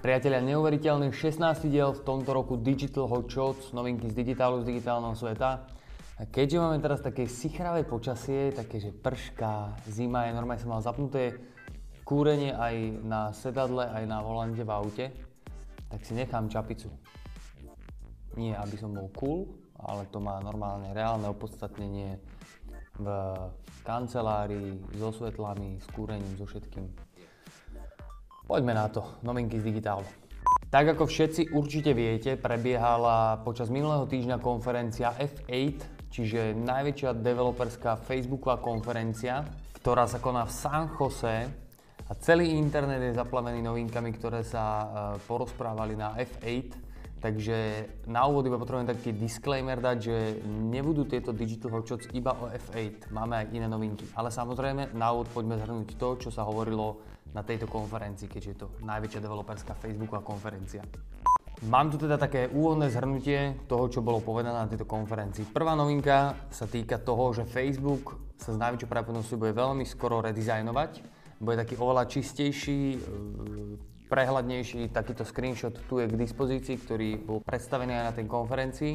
Priatelia, neuveriteľný 16. diel v tomto roku Digital Hot Shots, novinky z digitálu, z digitálneho sveta. A keďže máme teraz také sichravé počasie, také, že prška, zima je, normálne som mal zapnuté kúrenie aj na sedadle, aj na volante v aute, tak si nechám čapicu. Nie, aby som bol cool, ale to má normálne reálne opodstatnenie v kancelárii, so svetlami, s kúrením, so všetkým. Poďme na to, novinky z digitálu. Tak ako všetci určite viete, prebiehala počas minulého týždňa konferencia F8, čiže najväčšia developerská Facebooková konferencia, ktorá sa koná v San Jose a celý internet je zaplavený novinkami, ktoré sa e, porozprávali na F8. Takže na úvod iba potrebujem taký disclaimer dať, že nebudú tieto Digital Hotshots iba o F8, máme aj iné novinky. Ale samozrejme, na úvod poďme zhrnúť to, čo sa hovorilo na tejto konferencii, keďže je to najväčšia developerská Facebooková konferencia. Mám tu teda také úvodné zhrnutie toho, čo bolo povedané na tejto konferencii. Prvá novinka sa týka toho, že Facebook sa s najväčšou pravdepodobnosťou bude veľmi skoro redizajnovať. Bude taký oveľa čistejší, prehľadnejší. Takýto screenshot tu je k dispozícii, ktorý bol predstavený aj na tej konferencii.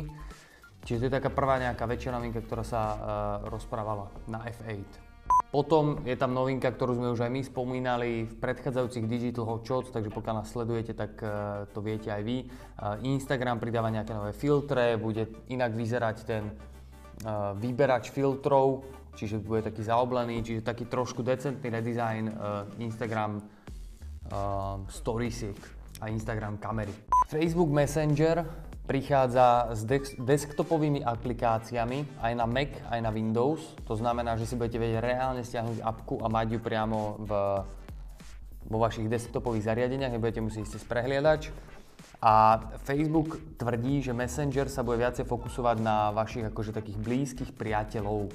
Čiže to je taká prvá nejaká väčšia novinka, ktorá sa uh, rozprávala na F8. Potom je tam novinka, ktorú sme už aj my spomínali v predchádzajúcich Digital Hot Shots, takže pokiaľ nás sledujete, tak uh, to viete aj vy. Uh, Instagram pridáva nejaké nové filtre, bude inak vyzerať ten uh, vyberač filtrov, čiže bude taký zaoblený, čiže taký trošku decentný redesign Instagram Storiesiek a Instagram kamery. Facebook Messenger prichádza s desktopovými aplikáciami aj na Mac, aj na Windows. To znamená, že si budete vedieť reálne stiahnuť apku a mať ju priamo v, vo vašich desktopových zariadeniach, nebudete musieť ísť cez prehliadač. A Facebook tvrdí, že Messenger sa bude viacej fokusovať na vašich akože takých blízkych priateľov.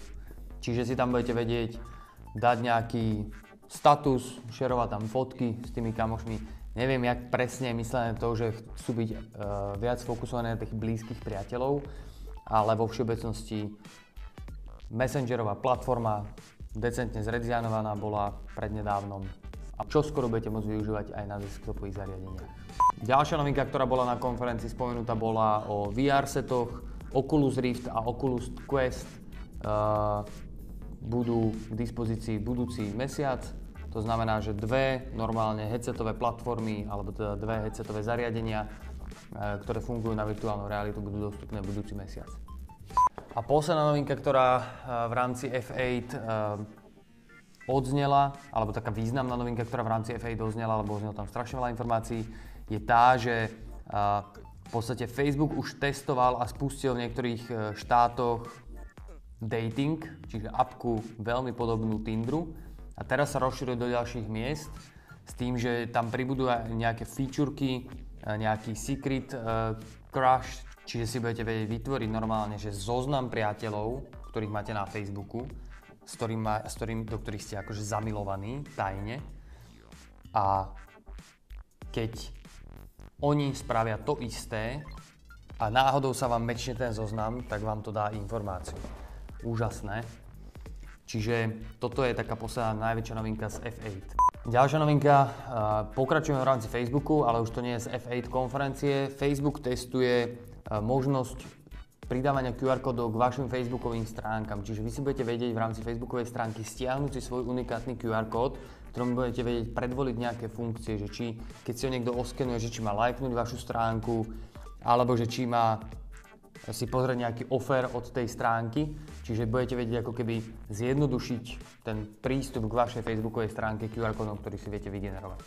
Čiže si tam budete vedieť dať nejaký status, šerovať tam fotky s tými kamošmi, Neviem, jak presne je myslené to, že chcú byť uh, viac fokusované na tých blízkych priateľov, ale vo všeobecnosti Messengerová platforma decentne zredizajnovaná bola prednedávnom a čo skoro budete môcť využívať aj na desktopových zariadeniach. Ďalšia novinka, ktorá bola na konferencii spomenutá, bola o VR setoch, Oculus Rift a Oculus Quest uh, budú k dispozícii budúci mesiac. To znamená, že dve normálne headsetové platformy alebo teda dve headsetové zariadenia, e, ktoré fungujú na virtuálnu realitu, budú dostupné v budúci mesiac. A posledná novinka, ktorá e, v rámci F8 e, odznela, alebo taká významná novinka, ktorá v rámci F8 odznela, alebo odznela tam strašne veľa informácií, je tá, že v podstate Facebook už testoval a spustil v niektorých štátoch dating, čiže apku veľmi podobnú Tinderu, a teraz sa rozširuje do ďalších miest s tým, že tam pribudú aj nejaké featureky, nejaký secret uh, crush, čiže si budete vedieť vytvoriť normálne, že zoznam priateľov, ktorých máte na Facebooku, s ktorým, s ktorým, do ktorých ste akože zamilovaní tajne. A keď oni spravia to isté a náhodou sa vám mečne ten zoznam, tak vám to dá informáciu. Úžasné. Čiže toto je taká posledná najväčšia novinka z F8. Ďalšia novinka, pokračujeme v rámci Facebooku, ale už to nie je z F8 konferencie. Facebook testuje možnosť pridávania QR kódov k vašim Facebookovým stránkam. Čiže vy si budete vedieť v rámci Facebookovej stránky stiahnuť si svoj unikátny QR kód, ktorom budete vedieť predvoliť nejaké funkcie, že či, keď si ho niekto oskenuje, že či má lajknúť vašu stránku, alebo že či má si pozrieť nejaký offer od tej stránky, čiže budete vedieť ako keby zjednodušiť ten prístup k vašej facebookovej stránke QR kódom, ktorý si viete vygenerovať.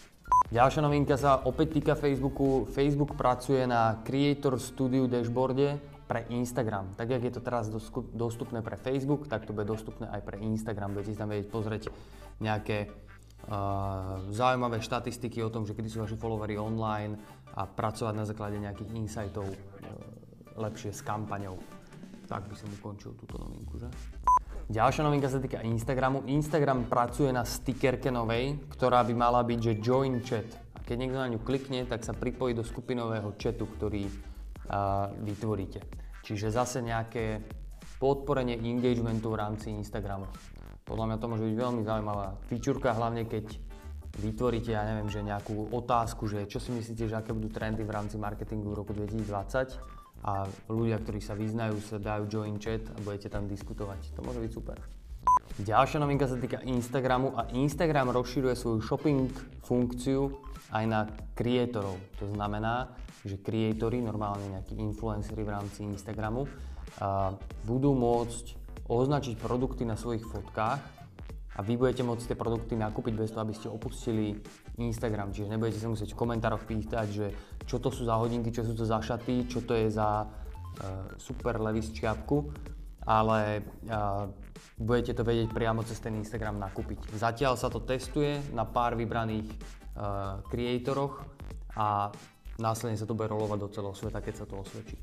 Ďalšia novinka sa opäť týka Facebooku. Facebook pracuje na Creator Studio dashboarde pre Instagram. Tak, jak je to teraz dostupné pre Facebook, tak to bude dostupné aj pre Instagram. Budete si tam vedieť pozrieť nejaké uh, zaujímavé štatistiky o tom, že kedy sú vaši followery online a pracovať na základe nejakých insightov uh, lepšie s kampaňou. Tak by som ukončil túto novinku, že? Ďalšia novinka sa týka Instagramu. Instagram pracuje na stickerke novej, ktorá by mala byť, že join chat. A keď niekto na ňu klikne, tak sa pripojí do skupinového chatu, ktorý uh, vytvoríte. Čiže zase nejaké podporenie engagementu v rámci Instagramu. Podľa mňa to môže byť veľmi zaujímavá fičurka, hlavne keď vytvoríte, ja neviem, že nejakú otázku, že čo si myslíte, že aké budú trendy v rámci marketingu v roku 2020 a ľudia, ktorí sa vyznajú, sa dajú join chat a budete tam diskutovať. To môže byť super. Ďalšia novinka sa týka Instagramu a Instagram rozširuje svoju shopping funkciu aj na kreatorov. To znamená, že kreatori, normálne nejakí influenceri v rámci Instagramu, budú môcť označiť produkty na svojich fotkách a vy budete môcť tie produkty nakúpiť bez toho, aby ste opustili Instagram. Čiže nebudete sa musieť v komentároch pýtať, že čo to sú za hodinky, čo sú to za šaty, čo to je za uh, super Levis čiapku, ale uh, budete to vedieť priamo cez ten Instagram nakúpiť. Zatiaľ sa to testuje na pár vybraných uh, creatoroch a následne sa to bude rolovať do celého sveta, keď sa to osvedčí.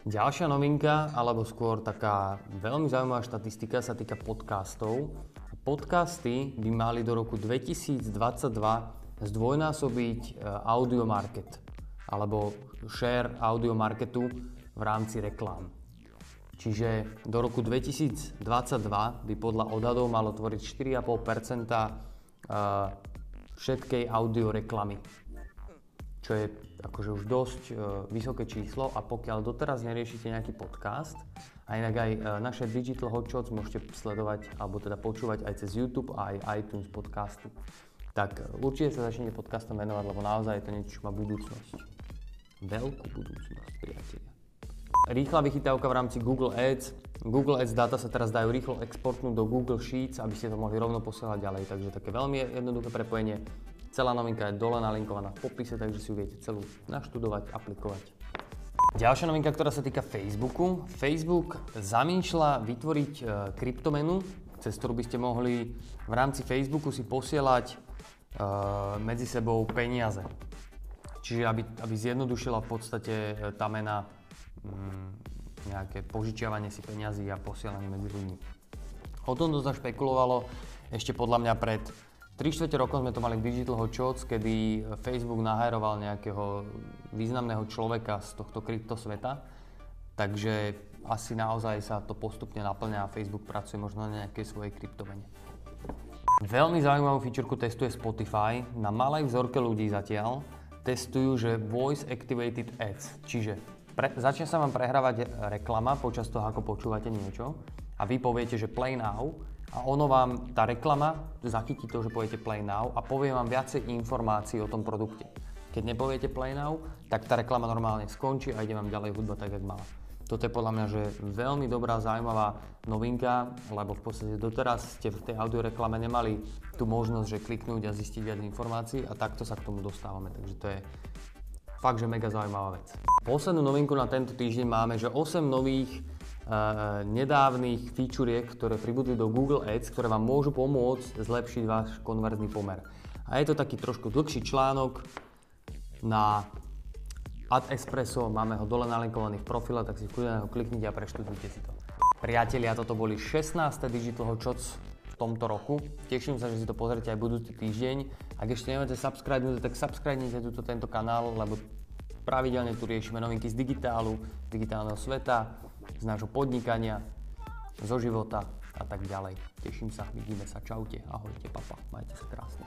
Ďalšia novinka, alebo skôr taká veľmi zaujímavá štatistika sa týka podcastov. Podcasty by mali do roku 2022 zdvojnásobiť e, audio market alebo share audio marketu v rámci reklám. Čiže do roku 2022 by podľa odhadov malo tvoriť 4,5% e, všetkej audio reklamy. Čo je akože už dosť uh, vysoké číslo a pokiaľ doteraz neriešite nejaký podcast, a inak aj naše Digital Hot Shots môžete sledovať alebo teda počúvať aj cez YouTube a aj iTunes podcasty, tak určite sa začnete podcastom venovať, lebo naozaj je to niečo, čo má budúcnosť. Veľkú budúcnosť, priatelia. Rýchla vychytávka v rámci Google Ads. Google Ads data sa teraz dajú rýchlo exportnúť do Google Sheets, aby ste to mohli rovno posielať ďalej. Takže také veľmi jednoduché prepojenie. Celá novinka je dole nalinkovaná v popise, takže si ju viete celú naštudovať, aplikovať. Ďalšia novinka, ktorá sa týka Facebooku. Facebook zamýšľa vytvoriť e, kryptomenu, cez ktorú by ste mohli v rámci Facebooku si posielať medzi sebou peniaze. Čiže aby, aby zjednodušila v podstate e, tá mena mm, nejaké požičiavanie si peniazy a posielanie medzi ľuďmi. O tomto sa špekulovalo ešte podľa mňa pred 3 čtvrte rokov sme to mali v Digital Hot kedy Facebook nahajroval nejakého významného človeka z tohto krypto sveta. Takže asi naozaj sa to postupne naplňa a Facebook pracuje možno na nejakej svojej kryptomene. Veľmi zaujímavú featurku testuje Spotify na malej vzorke ľudí zatiaľ. Testujú, že Voice Activated Ads, čiže pre, začne sa vám prehrávať reklama počas toho, ako počúvate niečo a vy poviete, že play now a ono vám, tá reklama zachytí to, že poviete Play Now a povie vám viacej informácií o tom produkte. Keď nepoviete Play Now, tak tá reklama normálne skončí a ide vám ďalej hudba tak, jak mala. Toto je podľa mňa že veľmi dobrá, zaujímavá novinka, lebo v podstate doteraz ste v tej audioreklame nemali tú možnosť, že kliknúť a zistiť viac informácií a takto sa k tomu dostávame. Takže to je fakt, že mega zaujímavá vec. Poslednú novinku na tento týždeň máme, že 8 nových nedávnych featuriek, ktoré pribudli do Google Ads, ktoré vám môžu pomôcť zlepšiť váš konverzný pomer. A je to taký trošku dlhší článok na Ad Espresso, máme ho dole nalinkovaný v profile, tak si kľudne ho kliknite a preštudujte si to. Priatelia, toto boli 16. Digital Shots v tomto roku. Teším sa, že si to pozrite aj budúci týždeň. Ak ešte nemáte subscribe, tak subscribe túto tento kanál, lebo pravidelne tu riešime novinky z digitálu, digitálneho sveta, z nášho podnikania, zo života a tak ďalej. Teším sa, vidíme sa, čaute, ahojte, papa, majte sa krásne.